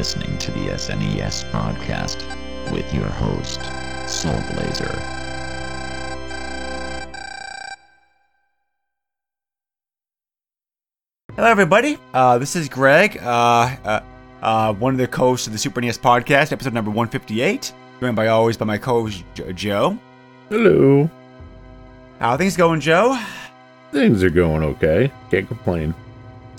Listening to the SNES podcast with your host, Soul Blazer. Hello, everybody. Uh, this is Greg, uh, uh, uh, one of the co-hosts of the Super NES podcast, episode number 158. Joined by always by my co-host Jo- Joe. Hello. How are things going, Joe? Things are going okay. Can't complain.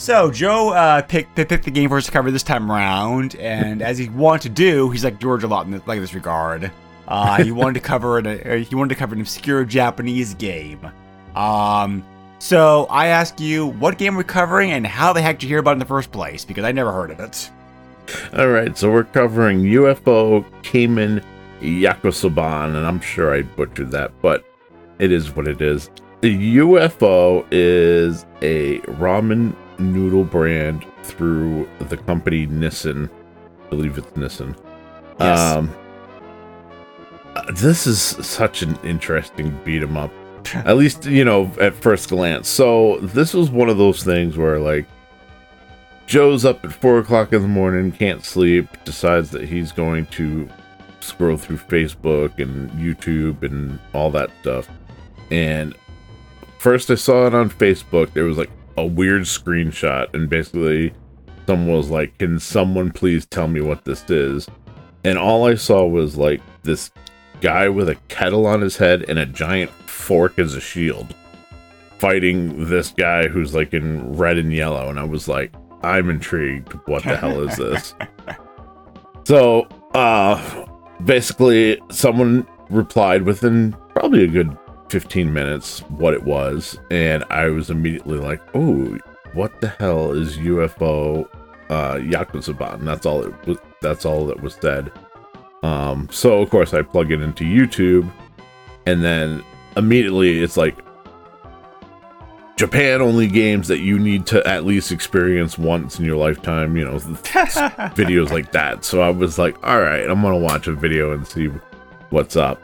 So Joe uh, picked picked the game for us to cover this time around, and as he wanted to do, he's like George a lot in this, like this regard. Uh, he wanted to cover an, uh, he wanted to cover an obscure Japanese game. Um, so I ask you, what game we're covering, and how the heck did you hear about it in the first place? Because I never heard of it. All right, so we're covering UFO Kamen Yakusoban, and I'm sure I butchered that, but it is what it is. The UFO is a ramen noodle brand through the company Nissin. I believe it's Nissin. Yes. Um, this is such an interesting beat 'em up. At least, you know, at first glance. So this was one of those things where like Joe's up at four o'clock in the morning, can't sleep, decides that he's going to scroll through Facebook and YouTube and all that stuff. And first I saw it on Facebook, there was like a weird screenshot, and basically someone was like, Can someone please tell me what this is? And all I saw was like this guy with a kettle on his head and a giant fork as a shield fighting this guy who's like in red and yellow. And I was like, I'm intrigued. What the hell is this? So, uh, basically, someone replied within probably a good 15 minutes what it was. And I was immediately like, oh, what the hell is UFO uh, Yakuza And that's all it was. That's all that was said. Um, so of course I plug it into YouTube, and then immediately it's like Japan only games that you need to at least experience once in your lifetime. You know, videos like that. So I was like, all right, I'm gonna watch a video and see what's up.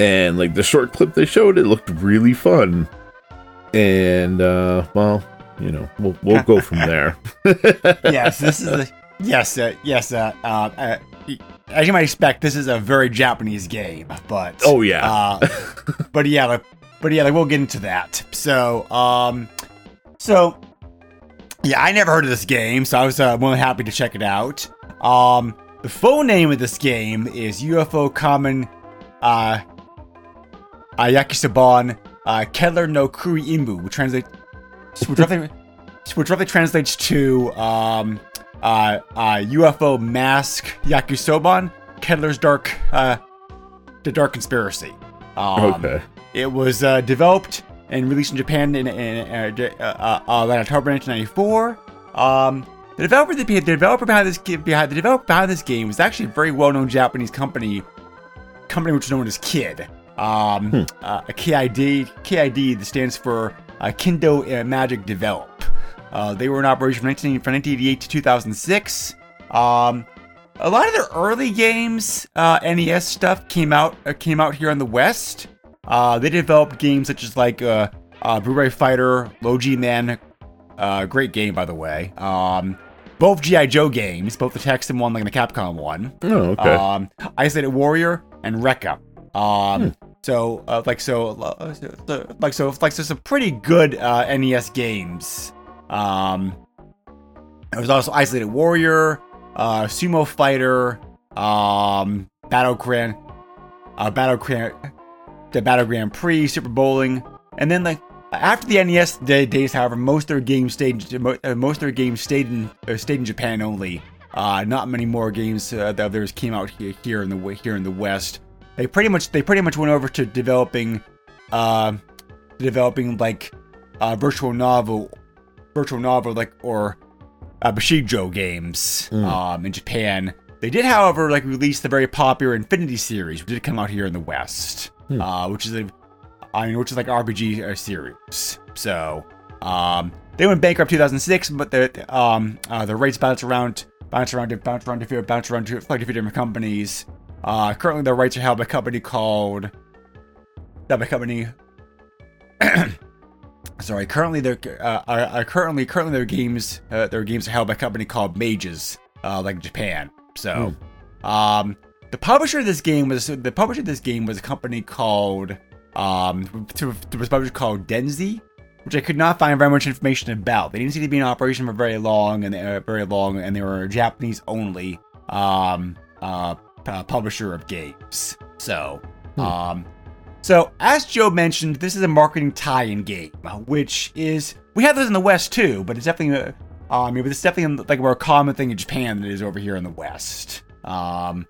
And like the short clip they showed, it looked really fun. And uh, well, you know, we'll we'll go from there. yes, this is a yes, uh, yes. Uh, uh, uh, as you might expect, this is a very Japanese game, but Oh, yeah. uh, but yeah, like, but yeah, like, we'll get into that. So, um, so yeah, I never heard of this game, so I was uh, more than happy to check it out. Um, the full name of this game is UFO Kamen uh, uh Yakisoban uh, Kettler no Kuri Imbu, which translates which roughly, which roughly translates to um, uh, uh, UFO Mask Yakusoban, Kettler's Dark, uh, the Dark Conspiracy. Um, okay. It was uh, developed and released in Japan in, in uh, uh, uh, uh, October 1994. Um, the developer, the, the developer behind this behind the developer behind this game was actually a very well-known Japanese company, company which is known as KID. Um, uh, a KID, KID that stands for uh, Kindle uh, Magic Develop. Uh, they were in operation from, 19, from 1988 to 2006. Um, a lot of their early games, uh, NES stuff, came out uh, came out here in the West. Uh, they developed games such as like uh, uh, Burai Fighter, Low G Man, uh, great game by the way. Um, both GI Joe games, both the Taxan one like and the Capcom one. Oh, okay. Um, Isolated Warrior and Recca. Um, so uh, like so, uh, so like so like so some pretty good uh, NES games. Um, there was also Isolated Warrior, uh, Sumo Fighter, um, Battle Grand, uh, Battle Grand, the Battle Grand Prix, Super Bowling, and then like after the NES day, days, however, most of their games stayed uh, most of their games stayed in uh, stayed in Japan only. Uh, not many more games uh, that theirs came out here, here in the here in the West. They pretty much they pretty much went over to developing, uh, developing like uh, virtual novel, virtual novel like or uh, Bishoujo games um, in Japan. They did, however, like release the very popular Infinity series, which did come out here in the West, uh, which is a, I mean, which is like RPG uh, series. So, um, they went bankrupt 2006, but the um, uh, the rights bounce around, bounce around, bounce around, to bounce around to like a few different companies. Uh, currently, the rights are held by a company called, held by company sorry currently they're uh, are, are currently currently their games uh, their games are held by a company called mages uh, like japan. So um the publisher of this game was the publisher of this game was a company called um to, to was publisher called denzi which I could not find very much information about. They didn't seem to be in operation for very long, and they uh, very long, and they were Japanese only. Um, uh, pu- publisher of games. So, um, so, as Joe mentioned, this is a marketing tie-in game, which is we have those in the West too, but it's definitely, uh, um, but it's definitely like a more common thing in Japan than it is over here in the West. Um,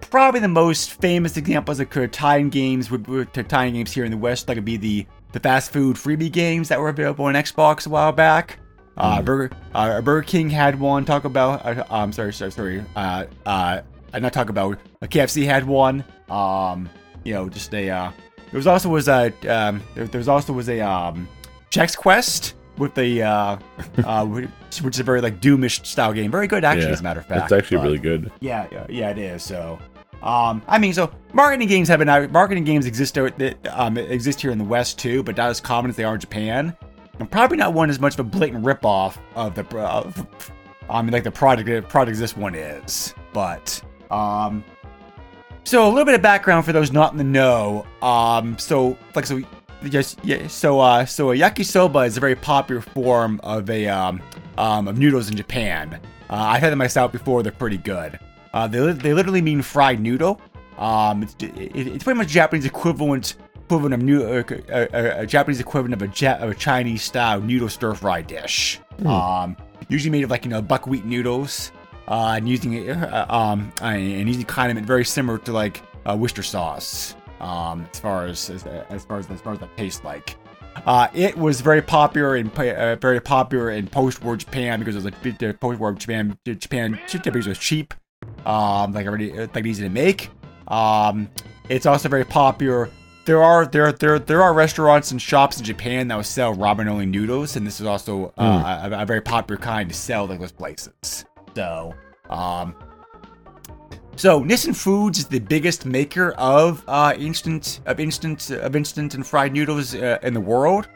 probably the most famous examples of tie-in games would, would tie-in games here in the West, like would be the the fast food freebie games that were available on Xbox a while back. Uh, Burger uh, Burger King had one. Talk about. Uh, I'm sorry, sorry, sorry. Uh, uh, I not talk about. a KFC had one. Um, you know, just a. Uh, there was also was a. Um, there, there was also was a um, Chex Quest with the. Uh, uh, which is a very like Doomish style game. Very good, actually, Yeah, as a matter of fact. It's actually but- really good. yeah, yeah, yeah, it is. So, um, I mean, so marketing games have been. Marketing games exist out- that, um exist here in the West too, but not as common as they are in Japan. And probably not one as much of a blatant ripoff of the, of, I mean, like the product product this one is. But, um, so a little bit of background for those not in the know. Um, so like so. Yes, yeah. So, uh, so a yakisoba is a very popular form of a um, um, of noodles in Japan. Uh, I've had them myself before; they're pretty good. Uh, they, they literally mean fried noodle. Um, it's, it, it's pretty much Japanese equivalent equivalent of new uh, a, a, a Japanese equivalent of a, ja- of a Chinese style noodle stir fry dish. Um, usually made of like you know buckwheat noodles. Uh, and using it, uh, um, and using condiment very similar to like uh, Worcester sauce. Um, as far as as, as far as as far as that tastes like. Uh, it was very popular in uh, very popular in post-war Japan because it was like uh, post-war Japan. Japan it was cheap, um, like already like easy to make. Um, it's also very popular. There are there there there are restaurants and shops in Japan that will sell ramen only noodles, and this is also uh, a, a very popular kind to sell like those places. So, um, so Nissin Foods is the biggest maker of uh, instant of instant of instant and fried noodles uh, in the world.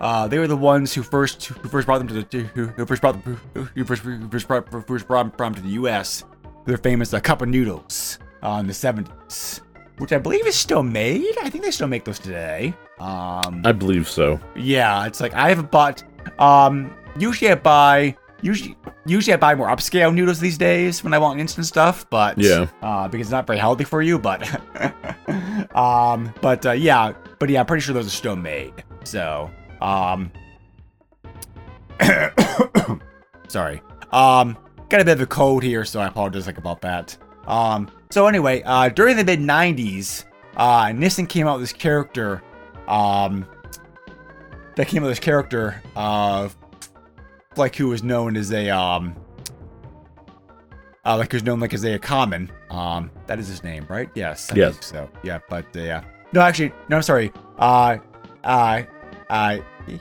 Uh, they were the ones who first who first brought them to the who, who first brought them who, who first who first brought, who first brought them to the U.S. Their famous uh, cup of noodles uh, in the 70s, which I believe is still made. I think they still make those today. Um, I believe so. yeah, it's like I haven't bought. Um, usually I buy usually usually I buy more upscale noodles these days when I want instant stuff, but Yeah. uh, because it's not very healthy for you. But um, but uh, yeah, but yeah, I'm pretty sure those are still made. So um, sorry. Um, got a bit of a cold here, so I apologize like about that. Um, so anyway, uh, during the mid '90s, uh, Nissin came out with this character, um, that came out with this character, uh, like who was known as a um, uh, like who's known like as a common. Um, that is his name, right? Yes. I Yes. think So yeah, but uh, yeah. No, actually, no. I'm sorry. Uh, uh, uh,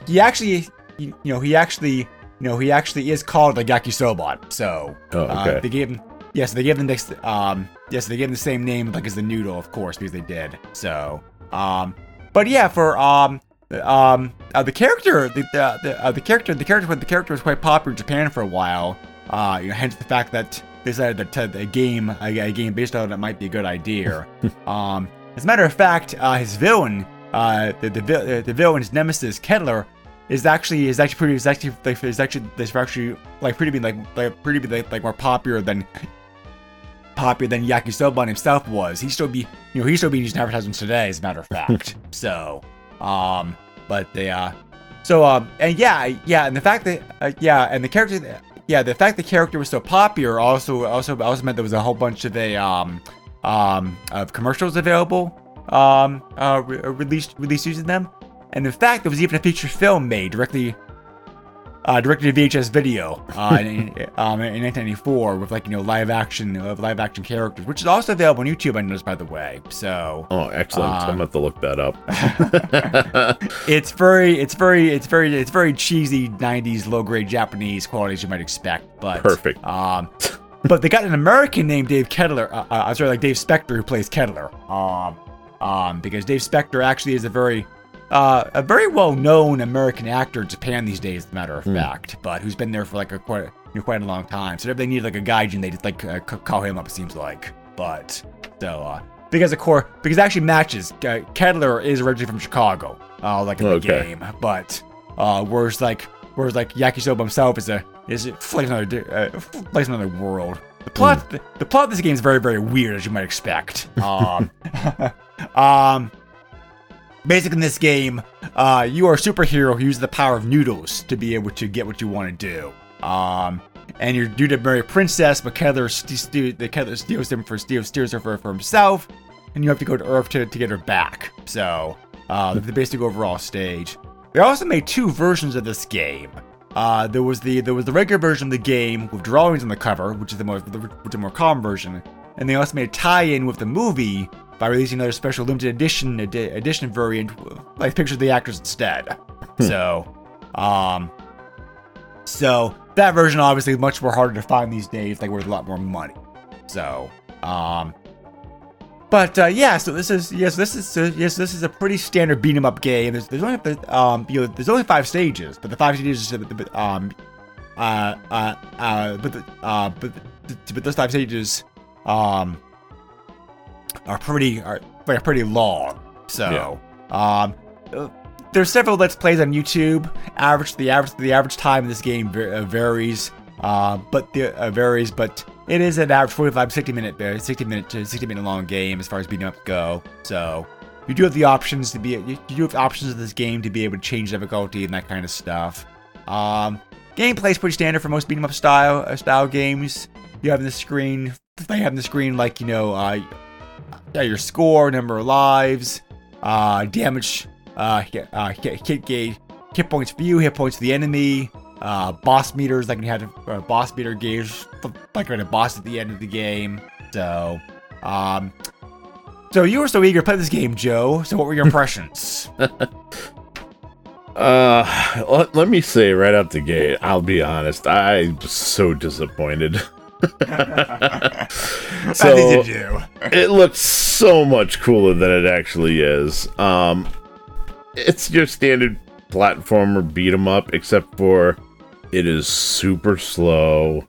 he actually, you, know, he actually, you know, he actually is called like Yakisoba. So Oh, uh, they gave him. Yes, they gave him this. Um, yes, they gave him the same name like as the noodle, of course, because they did. So, um, but yeah, for um, um, uh, the character, the the the, uh, the character, the character, the character was quite popular in Japan for a while. Uh, you know, hence the fact that they decided that uh, a game, a, a game based on it, might be a good idea. um, as a matter of fact, uh, his villain, uh, the the, uh, the villain, his nemesis, Kettler, is actually is actually pretty is actually like is actually is actually like pretty be like like pretty be like, like more popular than popular than Yakisoba himself was. He still be you know he still be using advertisements today, as a matter of fact. so, um, but they uh, so um, and yeah, yeah, and the fact that uh, yeah, and the character, yeah, the fact the character was so popular also also also meant there was a whole bunch of a um um of commercials available um uh re- released released using them. and in fact, there was even a feature film made directly uh, directed to VHS video uh, in, um, in 1994 with like you know live action uh, live action characters, which is also available on YouTube. I noticed, by the way. So Oh, excellent. I'm Um, gonna have to look that up. it's very, it's very, it's very, it's very cheesy '90s low grade Japanese qualities you might expect. But Perfect. Um, but they got an American named Dave Kettler. Uh, uh, I'm sorry, like Dave Spector, who plays Kettler. Um, um, because Dave Spector actually is a very, uh, a very well known American actor in Japan these days, as a matter of fact. But who's been there for like a quite, you know, quite a long time. So if they need like a gaijin, they just like uh, call him up. It seems like. But so uh, because of course, because it actually matches. Uh, Kettler is originally from Chicago, uh, like in the Okay. game. But uh, whereas like whereas like Yakisoba himself is a is like another uh, like another world. The plot the, the plot of this game is very very weird as you might expect. Um, um basically in this game, uh, you are a superhero who uses the power of noodles to be able to get what you want to do. Um, and you're due to marry a princess, but Kettler, st- st- the Kettler steals them for steals, steals her for, for himself, and you have to go to Earth to, to get her back. So, uh, the basic overall stage. They also made two versions of this game. Uh, there was the there was the regular version of the game with drawings on the cover, which is the more which is the more common version, and they also made a tie-in with the movie by releasing another special limited edition edi- edition variant, like pictures of the actors instead. So, um, so that version obviously is much more harder to find these days, like worth a lot more money. So, um, but uh, yeah, so this is yes, this is yes, this is a pretty standard beat 'em up game. There's, there's only um, you know, there's only five stages, but the five stages, um, uh, uh, uh, but the, uh, but but those five stages, um, are pretty are, are pretty long. So, um, uh, there's several let's plays on YouTube. Average the average the average time in this game uh, varies, uh, but the uh, varies, but it is an average 45 60 minute uh, 60 minute to 60 minute long game as far as beating up go. So you do have the options to be you, do have options of this game to be able to change difficulty and that kind of stuff. Um, gameplay is pretty standard for most beat 'em up style uh, style games. You have the screen, they have the screen like you know, uh, your score, number of lives, uh, damage, uh, hit, uh, hit, hit gauge, hit points for you, hit points for the enemy, uh, boss meters, like you had a boss meter gauge, like you're a boss at the end of the game. So, um, so you were so eager to play this game, Joe. So what were your impressions? Uh, let, let me say right out the gate, I'll be honest, I was so disappointed. How did you do? it looks so much cooler than it actually is. Um, it's your standard platformer beat 'em up, except for it is super slow,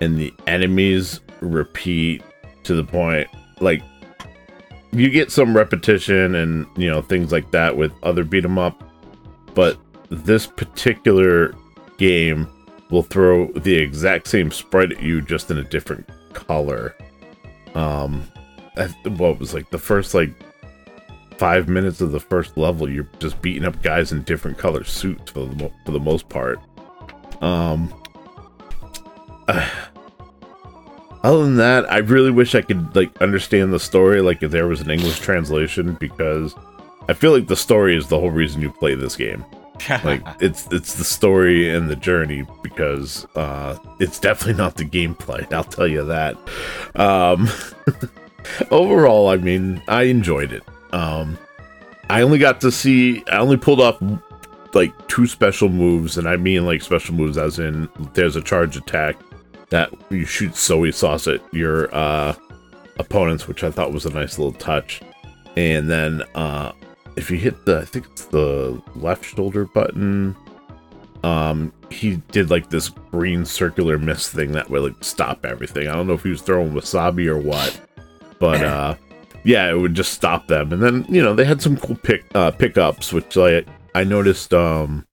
and the enemies repeat to the point like you get some repetition and you know things like that with other beat 'em up, but this particular game will throw the exact same sprite at you just in a different color. Um I, what was like the first like five minutes of the first level you're just beating up guys in different color suits for the, mo- for the most part. Um other than that i really wish i could like understand the story like if there was an english translation because i feel like the story is the whole reason you play this game like it's it's the story and the journey because uh it's definitely not the gameplay i'll tell you that. Um overall i mean i enjoyed it. Um i only got to see i only pulled off like two special moves and i mean like special moves as in there's a charge attack that you shoot soy sauce at your uh opponents which i thought was a nice little touch. And then uh if you hit the I think it's the left shoulder button, um, he did like this green circular mist thing that would like stop everything. I don't know if he was throwing wasabi or what, but uh, yeah, it would just stop them. And then you know they had some cool pick uh, pickups, which like I noticed um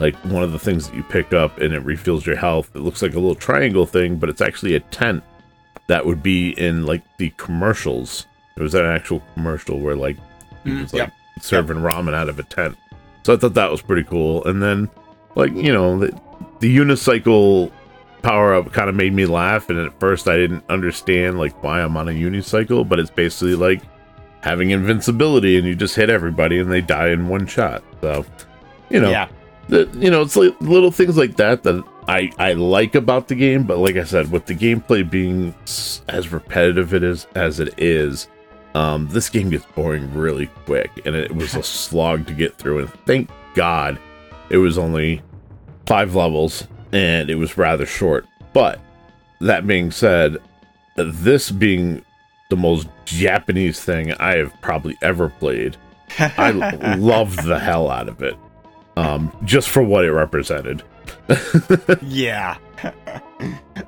like one of the things that you pick up and it refills your health. It looks like a little triangle thing, but it's actually a tent that would be in like the commercials. It was an actual commercial where like Mm, was like yep. Serving ramen out of a tent. So I thought that was pretty cool. And then, like you know, the, the unicycle power up kind of made me laugh. And at first, I didn't understand like why I'm on a unicycle, but it's basically like having invincibility and you just hit everybody and they die in one shot. So, you know, Yeah. the, you know, it's like little things like that that I I like about the game. But like I said, with the gameplay being s- as repetitive it is as it is, um, this game gets boring really quick, and it was a slog to get through. And thank God, it was only five levels and it was rather short. But that being said, this being the most Japanese thing I have probably ever played, I loved the hell out of it. Um, just for what it represented. Yeah.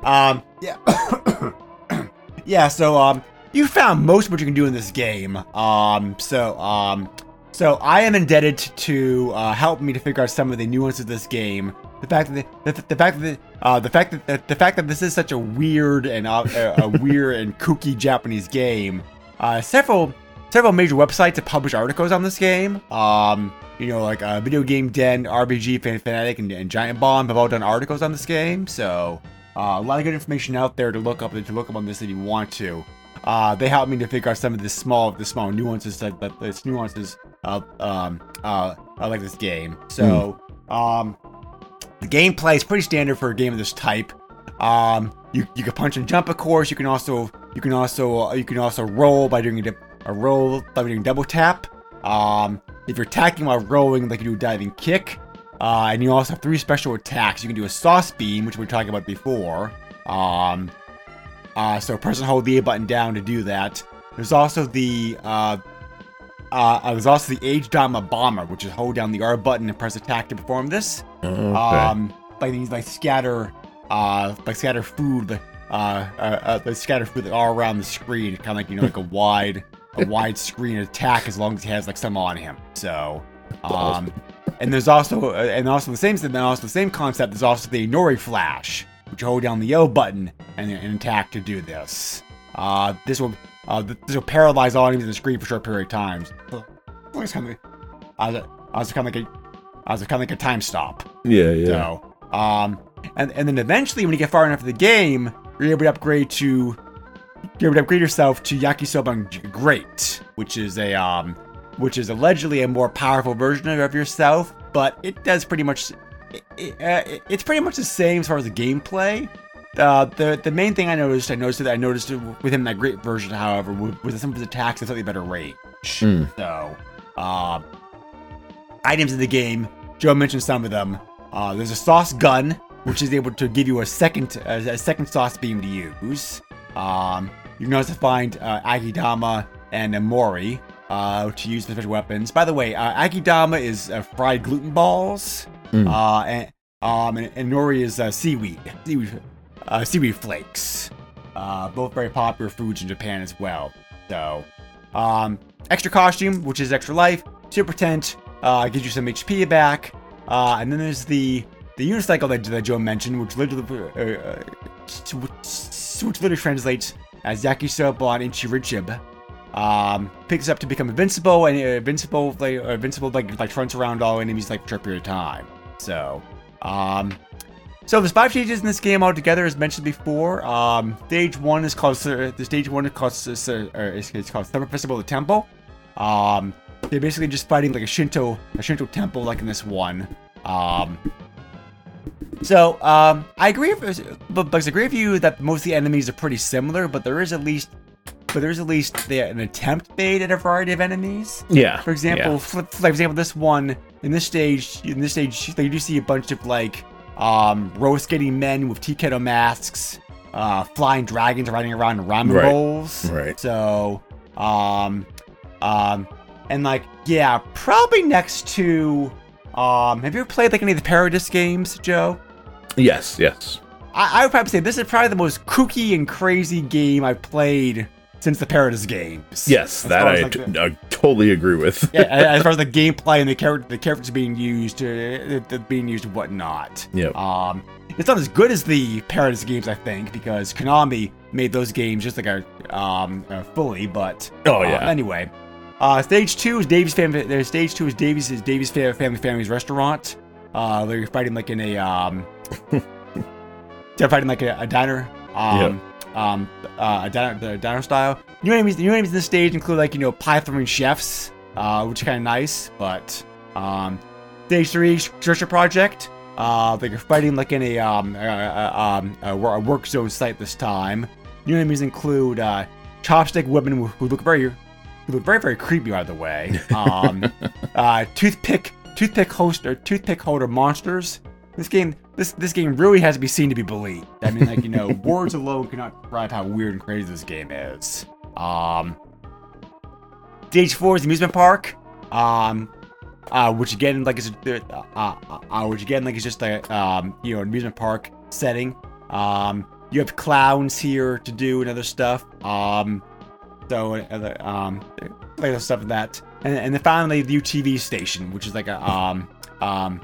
um. Yeah. yeah. So um, you found most of what you can do in this game. Um. So um. So I am indebted to uh, help me to figure out some of the nuances of this game. The fact that the, the, the fact that uh, the fact that the, the fact that this is such a weird and uh, a, weird and kooky Japanese game. Uh, several several major websites have published articles on this game. Um, you know, like uh, Video Game Den, RBG, Fan Fanatic, and, and Giant Bomb have all done articles on this game. So uh, a lot of good information out there to look up to look up on this if you want to. Uh, they helped me to figure out some of the small the small nuances that this nuances of um uh I like this game. So um the gameplay is pretty standard for a game of this type. Um, you you can punch and jump, of course. You can also you can also uh, you can also roll by doing a, a roll by doing double tap. Um, if you're attacking while rolling, like you do a diving kick. Uh, and you also have three special attacks. You can do a sauce beam, which we were talking about before. Um, uh, so press and hold the A button down to do that. There's also the uh, uh, there's also the Age Dama Bomber, which is hold down the R button and press attack to perform this. Okay. Um, like these like scatter, uh, like scatter food, uh, uh, uh scatter food all around the screen, kind of like you know like a wide, a wide screen attack as long as he has like some on him. So, um, and there's also uh, and also the same then also the same concept. There's also the Nori Flash, which you hold down the O button and, and attack to do this. Uh, this will uh, this will paralyze all enemies on the screen for a short period of times. It's kind of, uh, it's kind of like a, it's kind of like a time stop. yeah, yeah. So, um, and and then eventually, when you get far enough in the game, you're able to upgrade to you're able to upgrade yourself to Yakisoba Great, which is a um, which is allegedly a more powerful version of yourself, but it does pretty much. It, it, uh, it's pretty much the same as far as the gameplay. Uh, the the main thing I noticed, I noticed that I noticed it within that great version, however, was, some of his attacks had slightly better range. Hmm. So, um, items in the game. Joe mentioned some of them. Uh, there's a sauce gun, which is able to give you a second a, a second sauce beam to use. Um, you can also find uh, Agedama and Aonori uh, to use the special weapons. By the way, uh, Agedama is uh, fried gluten balls, Mm. uh, and um, and, and Nori is uh, seaweed, seaweed, uh, seaweed flakes. Uh, both very popular foods in Japan as well. So, um, extra costume, which is extra life. Super tent uh, gives you some HP back. Uh, and then there's the the unicycle that, that Joe mentioned, which literally uh, uh, which, literally translates as Yakisoba on Ichirichib. Um, picks up to become invincible and uh, invincible like uh, invincible like like fronts around all enemies like for a time. So, um, so there's five stages in this game altogether, as mentioned before. Um, stage one is called uh, the stage one is called uh, is, is called Summer Festival of the Temple. Um, they're basically just fighting like a Shinto a Shinto temple, like in this one. Um, so um, I agree, with, but, but I agree with you that most of the enemies are pretty similar, but there is at least but there is at least the, an attempt made at a variety of enemies. Yeah. For example, for, for example, this one in this stage, in this stage, they do see a bunch of like um, roller skating men with tea kettle masks, uh, flying dragons riding around in ramen Right. bowls. Right. So, um, um, and like, yeah, probably next to, um, have you ever played like any of the Parodius games, Joe? Yes, yes. I, I would probably say this is probably the most kooky and crazy game I've played since the Parodius games. Yes, As that I, like, t- the- I totally agree with. yeah, as far as the gameplay and the character, the characters being used, uh, uh, being used and whatnot. Yep. Um, it's not as good as the Parodius games, I think, because Konami made those games just like a um uh, fully. But Oh, uh, yeah. anyway, uh, stage two is Davy's family. Stage two is Davy's is Davy's fa- family family's restaurant. Uh, they're fighting like in a um, they're fighting like a, a diner. Um, um uh dino, the dino style. New enemies, new enemies in the stage include like you know python chefs, uh, which is kind of nice. But um, stage three structure project. Uh, like you're fighting like in a um uh, uh, um a, a work zone site this time. New enemies include uh, chopstick women who, who look very who look very very creepy by the way. Um, uh, toothpick toothpick host or toothpick holder monsters. This game this this game really has to be seen to be believed. I mean like you know words alone cannot describe how weird and crazy this game is. Um, stage four is the amusement park. Um, uh, which again, like is uh, uh, uh, which again, like is just a um, you know, amusement park setting. Um, you have clowns here to do and other stuff. Um, so other um, like other stuff like that, and and then finally the UTV station, which is like a um um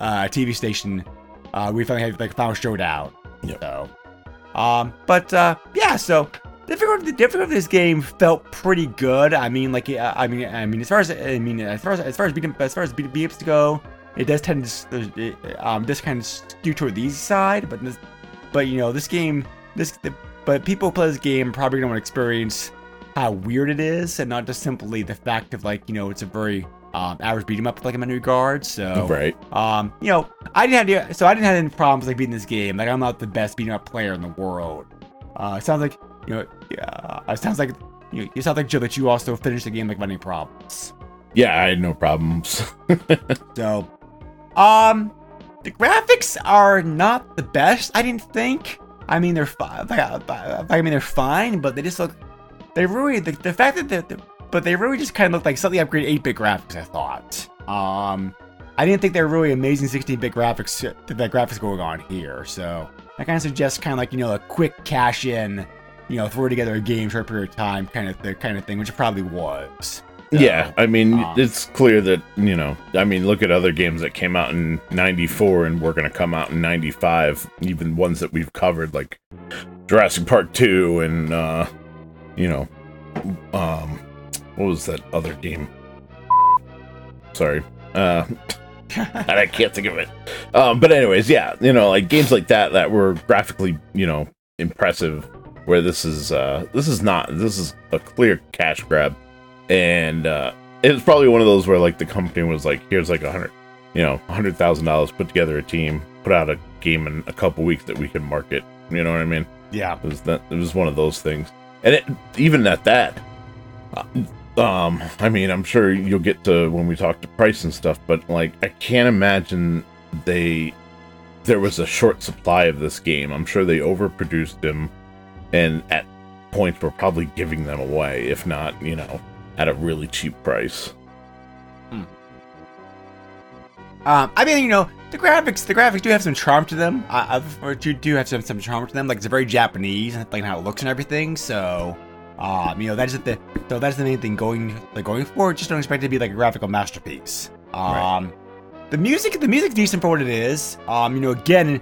uh TV station. Uh, we finally had like final showdown. Yep. So, um, but uh, yeah, so difficulty the difficulty of this game felt pretty good. I mean, like, I mean, I mean, as far as I mean, as far as as far as beat 'em- as far as beat beat ups go, it does tend to it, um does kind of skew toward the easy side. But this, but you know, this game, this, the, but people who play this game probably don't want to experience how weird it is, and not just simply the fact of like, you know, it's a very um, average beat 'em up like a many guard, So Right. um, you know, I didn't have any, so I didn't have any problems like beating this game. Like I'm not the best beating up player in the world. Uh, it sounds like you know, yeah, it sounds like you. It sounds like Joe that you also finished the game like without any problems. Yeah, I had no problems. So, um, the graphics are not the best. I didn't think. I mean, they're fine. I mean, they're fine, but they just look. They really the, the fact that they're, the- but they really just kind of looked like slightly upgraded 8-bit graphics. I thought. Um, I didn't think they were really amazing 16-bit graphics. The graphics going on here, so I kind of suggest kind of like you know a quick cash in, you know, throw together a game short period of time kind of the kind of thing, which it probably was. yeah, I mean, um, it's clear that, you know, I mean, look at other games that came out in 94 and were going to come out in 95, even ones that we've covered, like Jurassic Park 2 and, uh, you know, um, what was that other game? Sorry. Uh, and I can't think of it. Um, but anyways, yeah, you know, like games like that that were graphically, you know, impressive. Where this is, uh, this is not. This is a clear cash grab, and uh, it's probably one of those where like the company was like, here's like a hundred, you know, a hundred thousand dollars, put together a team, put out a game in a couple weeks that we can market. You know what I mean? Yeah. It was that. It was one of those things, and it even at that. Um, I mean, I'm sure you'll get to when we talk to price and stuff, but like, I can't imagine they there was a short supply of this game. I'm sure they overproduced them, and at points were probably giving them away, if not, you know, at a really cheap price. Um, I mean, you know, the graphics, the graphics do have some charm to them. I, I've, or do, do have some, some charm to them. Like it's very Japanese, like how it looks and everything. So, um, you know, that's the so that's the main thing going like going forward. Just don't expect it to be like a graphical masterpiece. Um, the music, the music's decent for what it is. Um, you know, again,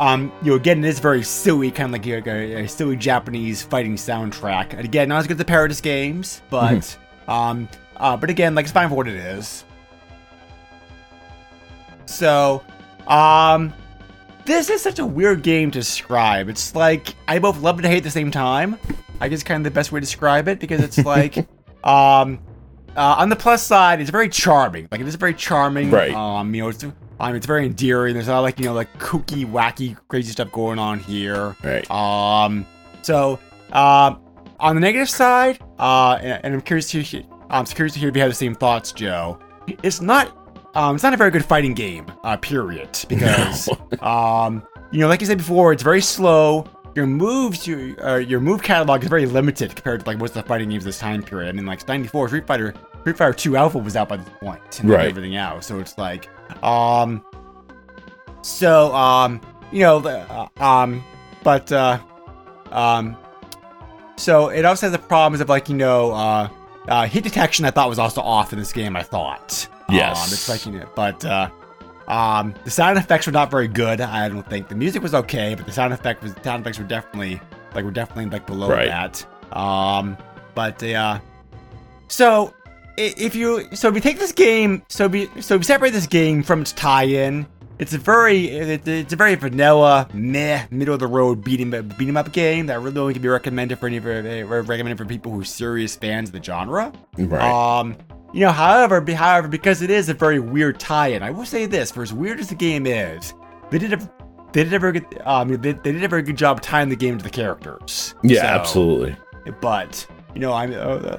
um, you know, again, it is very silly, kind of like a, a, a silly Japanese fighting soundtrack. And again, not as good as the Parodius games, but um, uh, but again, like it's fine for what it is. So, um, this is such a weird game to describe. It's like I both love it and hate at the same time. I guess kind of the best way to describe it because it's like, um, uh, on the plus side, it's very charming. Like it is very charming. Right. Um, you know, it's um, it's very endearing. There's a lot of, like you know like kooky, wacky, crazy stuff going on here. Right. Um, so, um, on the negative side, uh, and, and I'm curious to hear, I'm curious to hear if you have the same thoughts, Joe. It's not, um, it's not a very good fighting game, uh, period. Because, um, you know, like you said before, it's very slow. Your moves, your uh, your move catalog is very limited compared to like most of the fighting games this time period. I mean, like 94 Street Fighter, Street Fighter 2 Alpha was out by this point, and Right. everything else. So it's like, um, so um, you know, uh, um, but uh, um, so it also has the problems of like you know, uh, uh, hit detection. I thought was also off in this game. I thought. Yes. Um, it's like you know, but uh, um, the sound effects were not very good. I don't think the music was okay, but the sound effect was sound effects were definitely like were definitely like below Right. that. Um, but uh, so if you so if we take this game so you so we separate this game from its tie-in it's a very it's a very vanilla, meh, middle of the road beat 'em beat 'em up game that really only can be recommended for any recommended for people who are serious fans of the genre. Right. Um, you know, however, however, because it is a very weird tie-in, I will say this: for as weird as the game is, they did a they did a very good um they, they did a very good job tying the game to the characters. yeah, So, absolutely. But you know, I'm uh,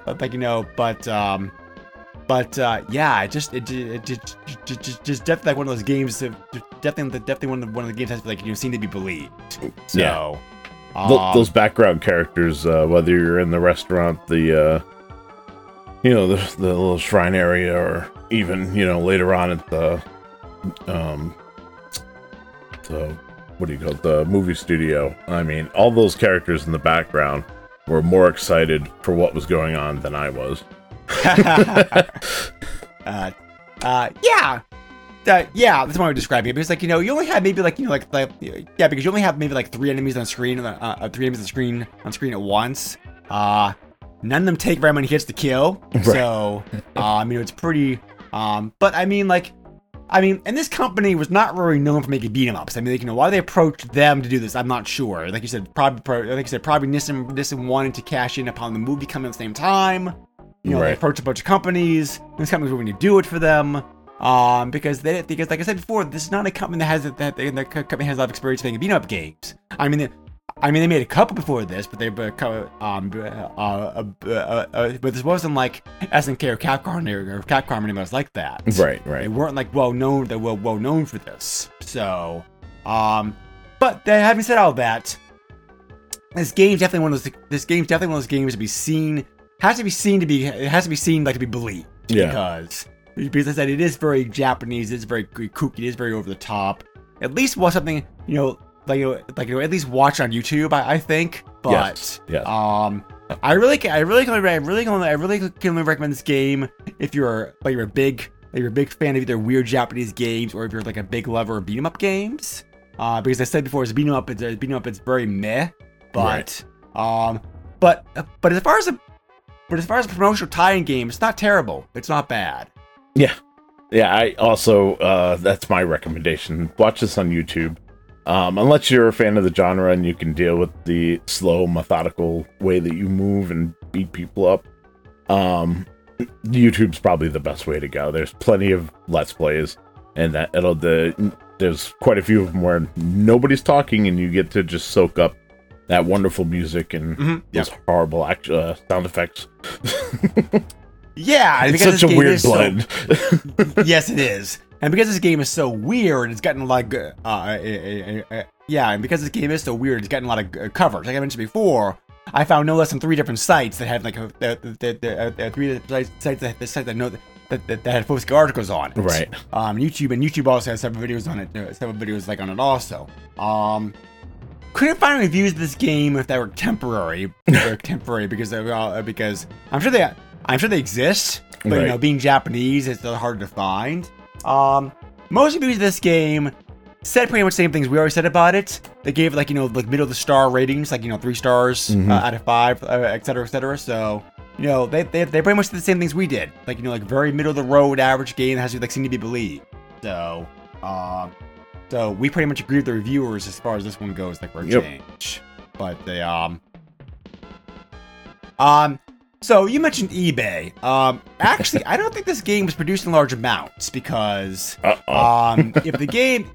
uh, like you know, but um, but uh, yeah, it just it, ju- it just, just, definitely like one of those games. That, definitely, definitely one of the, one of the games that's like you know seem to be believed. So, Yeah. um, those background characters, uh, whether you're in the restaurant, the uh, you know the the little shrine area, or even you know later on at the um the what do you call it the movie studio. I mean, all those characters in the background were more excited for what was going on than I was. uh, uh, yeah. Uh, yeah, that's one way of describing it. Because like you know, you only have maybe like you know like, like yeah, because you only have maybe like three enemies on screen, uh, uh, three enemies on screen on screen at once. Uh, none of them take very many hits to kill. So, uh, I mean, it's pretty. Um, but I mean, like, I mean, and this company was not really known for making beat 'em ups. I mean, like, you know, why they approached them to do this, I'm not sure. Like you said, probably, probably like you said, probably Nissin, Nissin wanted to cash in upon the movie coming at the same time. You know, they Right. approached a bunch of companies. These companies were going to do it for them. Um, because they, because like I said before, this is not a company that has that that the company has a lot of experience making beat 'em up games. I mean, they, I mean, they made a couple before this, but they but um uh, uh, uh, but this wasn't like SNK or Capcom or, Capcom or anything else like that. Right, right. They weren't like well known. They were well known for this. So, um, but they, having said all that, this game's definitely one of those. This game's definitely one of those games to be seen. Has to be seen to be. It has to be seen like to be believed. Yeah. Because because I said it is very Japanese. It's very kooky. It is very over the top. At least was something you know like you know, like you know, at least watch on YouTube. I, I think. But Yes, yes. um, I really, ca- I really, can, I really, can, I really can only recommend this game if you're like you're a big, like you're a big fan of either weird Japanese games or if you're like a big lover of beat 'em up games. Uh, because I said before, it's beat 'em up. It's beat 'em up. It's very meh. But um, but but as far as a but as far as a promotional tie-in game, it's not terrible. It's not bad. Yeah. Yeah, I also uh that's my recommendation. Watch this on YouTube. Um unless you're a fan of the genre and you can deal with the slow methodical way that you move and beat people up. Um YouTube's probably the best way to go. There's plenty of let's plays and that it'll the there's quite a few of them where nobody's talking and you get to just soak up that wonderful music and Mhm, those horrible act- uh, sound effects. Yeah, It's such a weird is so- blend. yes, it is. And because this game is so weird, it's gotten like, uh, uh, uh, uh, uh, yeah, and because this game is so weird, it's gotten a lot of uh, coverage. Like I mentioned before, I found no less than three different sites that had like a, the, the, the, three sites, sites that the site that know that, that, that had posted articles on it. Right. Um, YouTube and YouTube also has several videos on it. Uh, several videos like on it also. Um, couldn't find reviews of this game if they were temporary. They were temporary because they uh, because I'm sure they I'm sure they exist, but you know, being Japanese, it's hard to find. Um, most reviews of this game said pretty much the same things we already said about it. They gave like you know like middle of the star ratings, like you know three stars Mhm. uh, out of five, uh, et cetera, et cetera. So you know they, they they pretty much did the same things we did, like you know like very middle of the road average game that has to like seem to be believed. So um, so we pretty much agree with the reviewers as far as this one goes, like for a Yep. change. But they um um so you mentioned eBay. Um actually I don't think this game was produced in large amounts because um if the game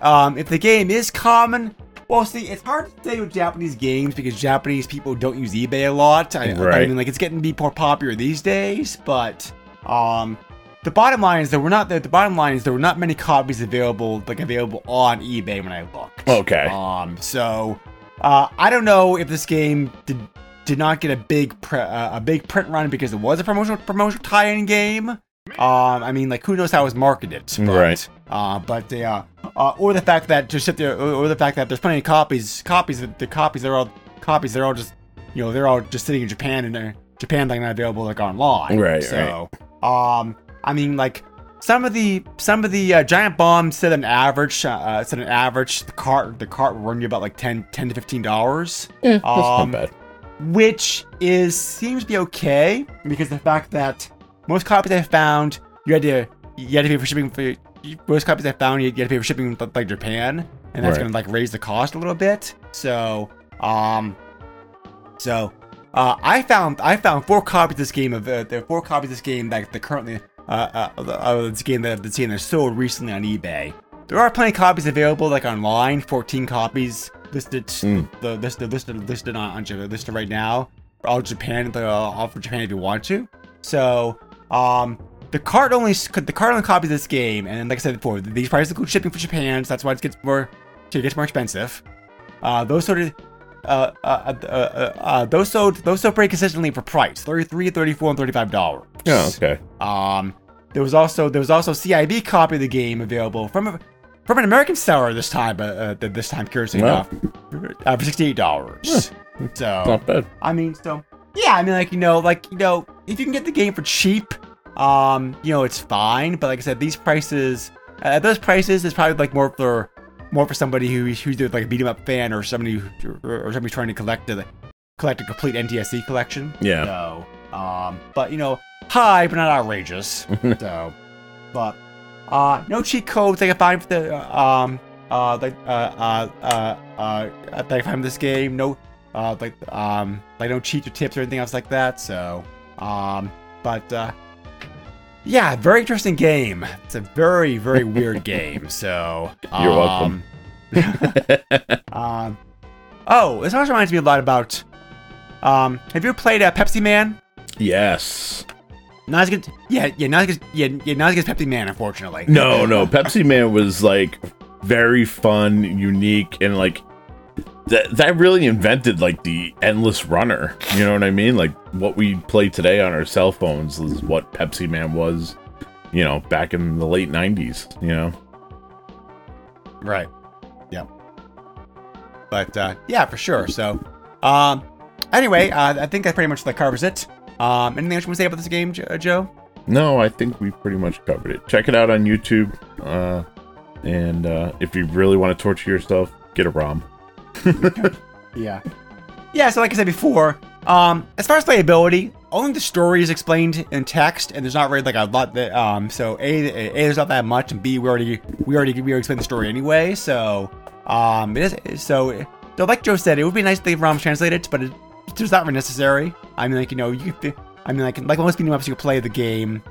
um if the game is common well, see, it's hard to say with Japanese games because Japanese people don't use eBay a lot. I, I mean, like it's getting to be more popular these days, but um, the bottom line is there were not the, the bottom line is there were not many copies available like available on eBay when I looked. Okay. Um, so uh, I don't know if this game did did not get a big pre- uh, a big print run because it was a promotional promotional tie-in game. Um, I mean, like who knows how it was marketed, but, Right. Uh, but they, uh, uh, or the fact that just sit there, or, or the fact that there's plenty of copies, copies, that the copies they're all copies, they're all just, you know, they're all just sitting in Japan and they're Japan like not available like online. Right, So, um, I mean, like some of the some of the uh, giant bombs said an average, uh, said an average the cart the cart will run you about like 10, 10 to fifteen dollars. Yeah, that's um, not bad. Which is seems to be okay because the fact that most copies I found you had to you had to pay for shipping for most copies I found, you, have to pay for shipping with, like Japan, and that's Right. gonna like raise the cost a little bit. So, um, so uh, I found I found four copies of this game of uh, there are four copies of this game that the currently uh, uh, uh this game that the seen are sold recently on eBay. There are plenty of copies available like online, 14 copies listed Mm. the listed listed listed on, on J- listed right now for all Japan uh, all for Japan if you want to. So um the cart only the cart only copies this game, and like I said before, these prices include shipping for Japan, so that's why it gets more it gets more expensive. Uh, those sort of uh, uh, uh, uh, uh, those sold those sold pretty consistently for price 33 34 and 35 dollars Yeah, okay. um there was also there was also CIB copy of the game available from a from an American seller this time uh, uh this time curiously Wow. enough uh, for 68 dollars so Not bad. I mean, so yeah, I mean, like you know, like you know, if you can get the game for cheap, um, you know, it's fine. But like I said, these prices, at those prices, is probably like more for more for somebody who who's like a beat 'em up fan or somebody who, or somebody trying to collect a collect a complete NTSC collection. Yeah. So, um, but you know, high but not outrageous. so, but uh, no cheat codes I can find for the uh, um uh like uh uh uh uh that I find this game. No uh like um like no cheats or tips or anything else like that. So um but uh yeah, very interesting game. It's a very very weird game. So You're welcome. um, um oh, this also reminds me a lot about um have you played uh, Pepsi Man? yes. Not as good. Yeah, yeah, not as good. Yeah, yeah, not as good as Pepsi Man, unfortunately. No, no. Pepsi Man was like very fun, unique, and like that that really invented like the endless runner. You know what I mean? Like what we play today on our cell phones is what Pepsi Man was, you know, back in the late nineties, you know? Right. Yeah. But uh, yeah, for sure. So, um, anyway, uh, I think that pretty much like covers it. Um, anything else you want to say about this game, Jo- uh, Joe? No, I think we pretty much covered it. Check it out on YouTube. Uh and uh if you really want to torture yourself, get a ROM. Yeah. Yeah. So, like I said before, um, as far as playability, only the story is explained in text, and there's not really like a lot that um. So a, a there's not that much, and b we already we already we already explained the story anyway. So um, it is so. So like Joe said, it would be nice if the ROMs translated, but it, it's not really necessary. I mean, like you know, you could. I mean, like like most beat'em ups, you could play the game,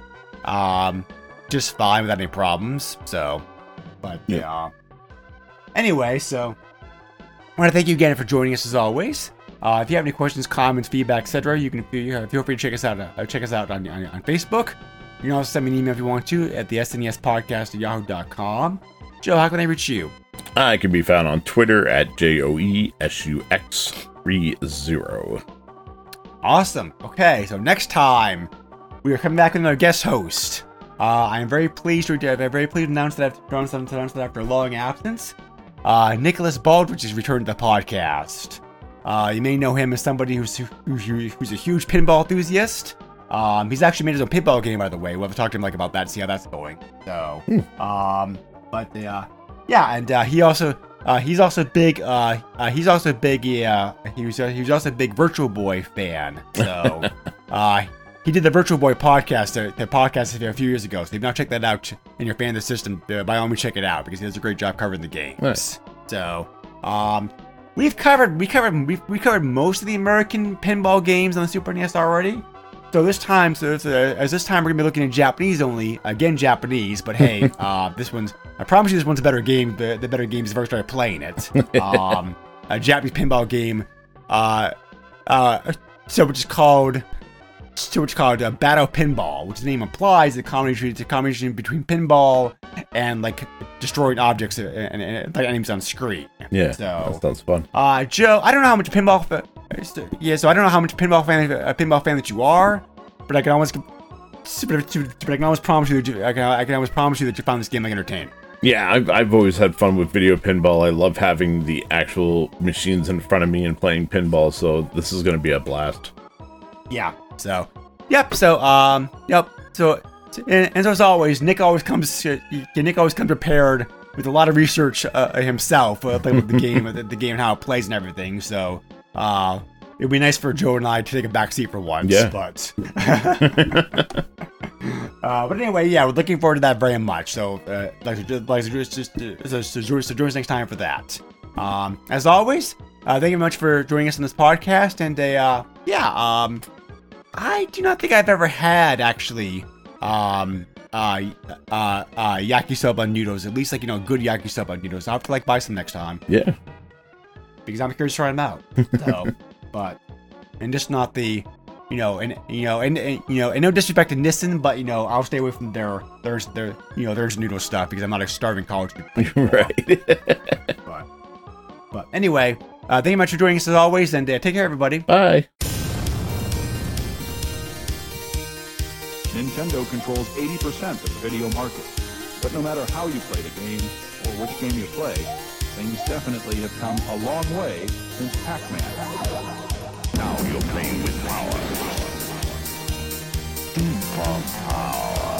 um, just fine without any problems. So, but Yeah. yeah. Anyway, so I want to thank you again for joining us as always. Uh, if you have any questions, comments, feedback, etc., you can uh, feel free to check us out. Uh, check us out on, on, on Facebook. You can also send me an email if you want to at the SNES podcast at yahoo.com. Joe, how can I reach you? I can be found on Twitter at J O E S U X 30. Awesome. Okay, so next time we are coming back with another guest host. Uh, I am very pleased to I'm very pleased to announce that to announce to announce that after a long absence, uh, Nicholas Baldrige has returned to the podcast. Uh, you may know him as somebody who's who's, who's a huge pinball enthusiast. Um, he's actually made his own pinball game, by the way. We'll have to talk to him like about that, see how that's going. So, um, but uh, yeah, and uh, he also uh, he's also big. Uh, uh, he's also big. Yeah, he was. Uh, he was also a big Virtual Boy fan. So, uh, he did the Virtual Boy podcast. Uh, the podcast a few years ago. So if you've not checked that out and you're a fan of the system, uh, by all means check it out because he does a great job covering the games. Nice. So, um, we've covered we covered we we covered most of the American pinball games on the Super NES already. So this time, so it's, uh, as this time we're gonna be looking at Japanese only. Again, Japanese, but hey, uh, this one's. I promise you, this one's a better game. The, the better games I first started playing it. Um, a Japanese pinball game. Uh, uh, so which is called. So which is called uh, Battle Pinball, which the name implies the combination. It's a combination between pinball and like destroying objects and, and, and like enemies on screen. Yeah, So that sounds fun. uh, Joe, I don't know how much pinball. Yeah, so I don't know how much pinball fan a pinball fan that you are, but I can almost, but I can almost promise you that you, I can, I can almost promise you that you found this game like entertaining. Yeah, I've, I've always had fun with video pinball. I love having the actual machines in front of me and playing pinball, so this is going to be a blast. Yeah. So, yep. So, um, yep. So, and, and so as always, Nick always comes. uh, Nick always comes prepared with a lot of research uh, himself, uh, playing with the game, the, the game, and how it plays and everything. So, uh, it'd be nice for Joe and I to take a back seat for once. Yeah. But, Uh, but anyway, yeah, we're looking forward to that very much. So, uh, like, like, just, just, just, just join us next time for that. Um, as always, uh, thank you very much for joining us on this podcast. And uh, yeah, um, I do not think I've ever had actually um, uh, uh, uh, yakisoba noodles. At least like you know, good yakisoba noodles. I'll have to like buy some next time Yeah. Because I'm curious to try them out. So, but and just not the, you know, and you know, and, and you know, and no disrespect to Nissin, but you know, I'll stay away from their there's their you know there's noodle stuff because I'm not a starving college student. right. But, but anyway, uh, thank you much for joining us as always, and uh, take care, everybody. Bye. Nintendo controls 80% of the video market. But no matter how you play the game, or which game you play, things definitely have come a long way since Pac-Man. Now you're playing with power. Super power.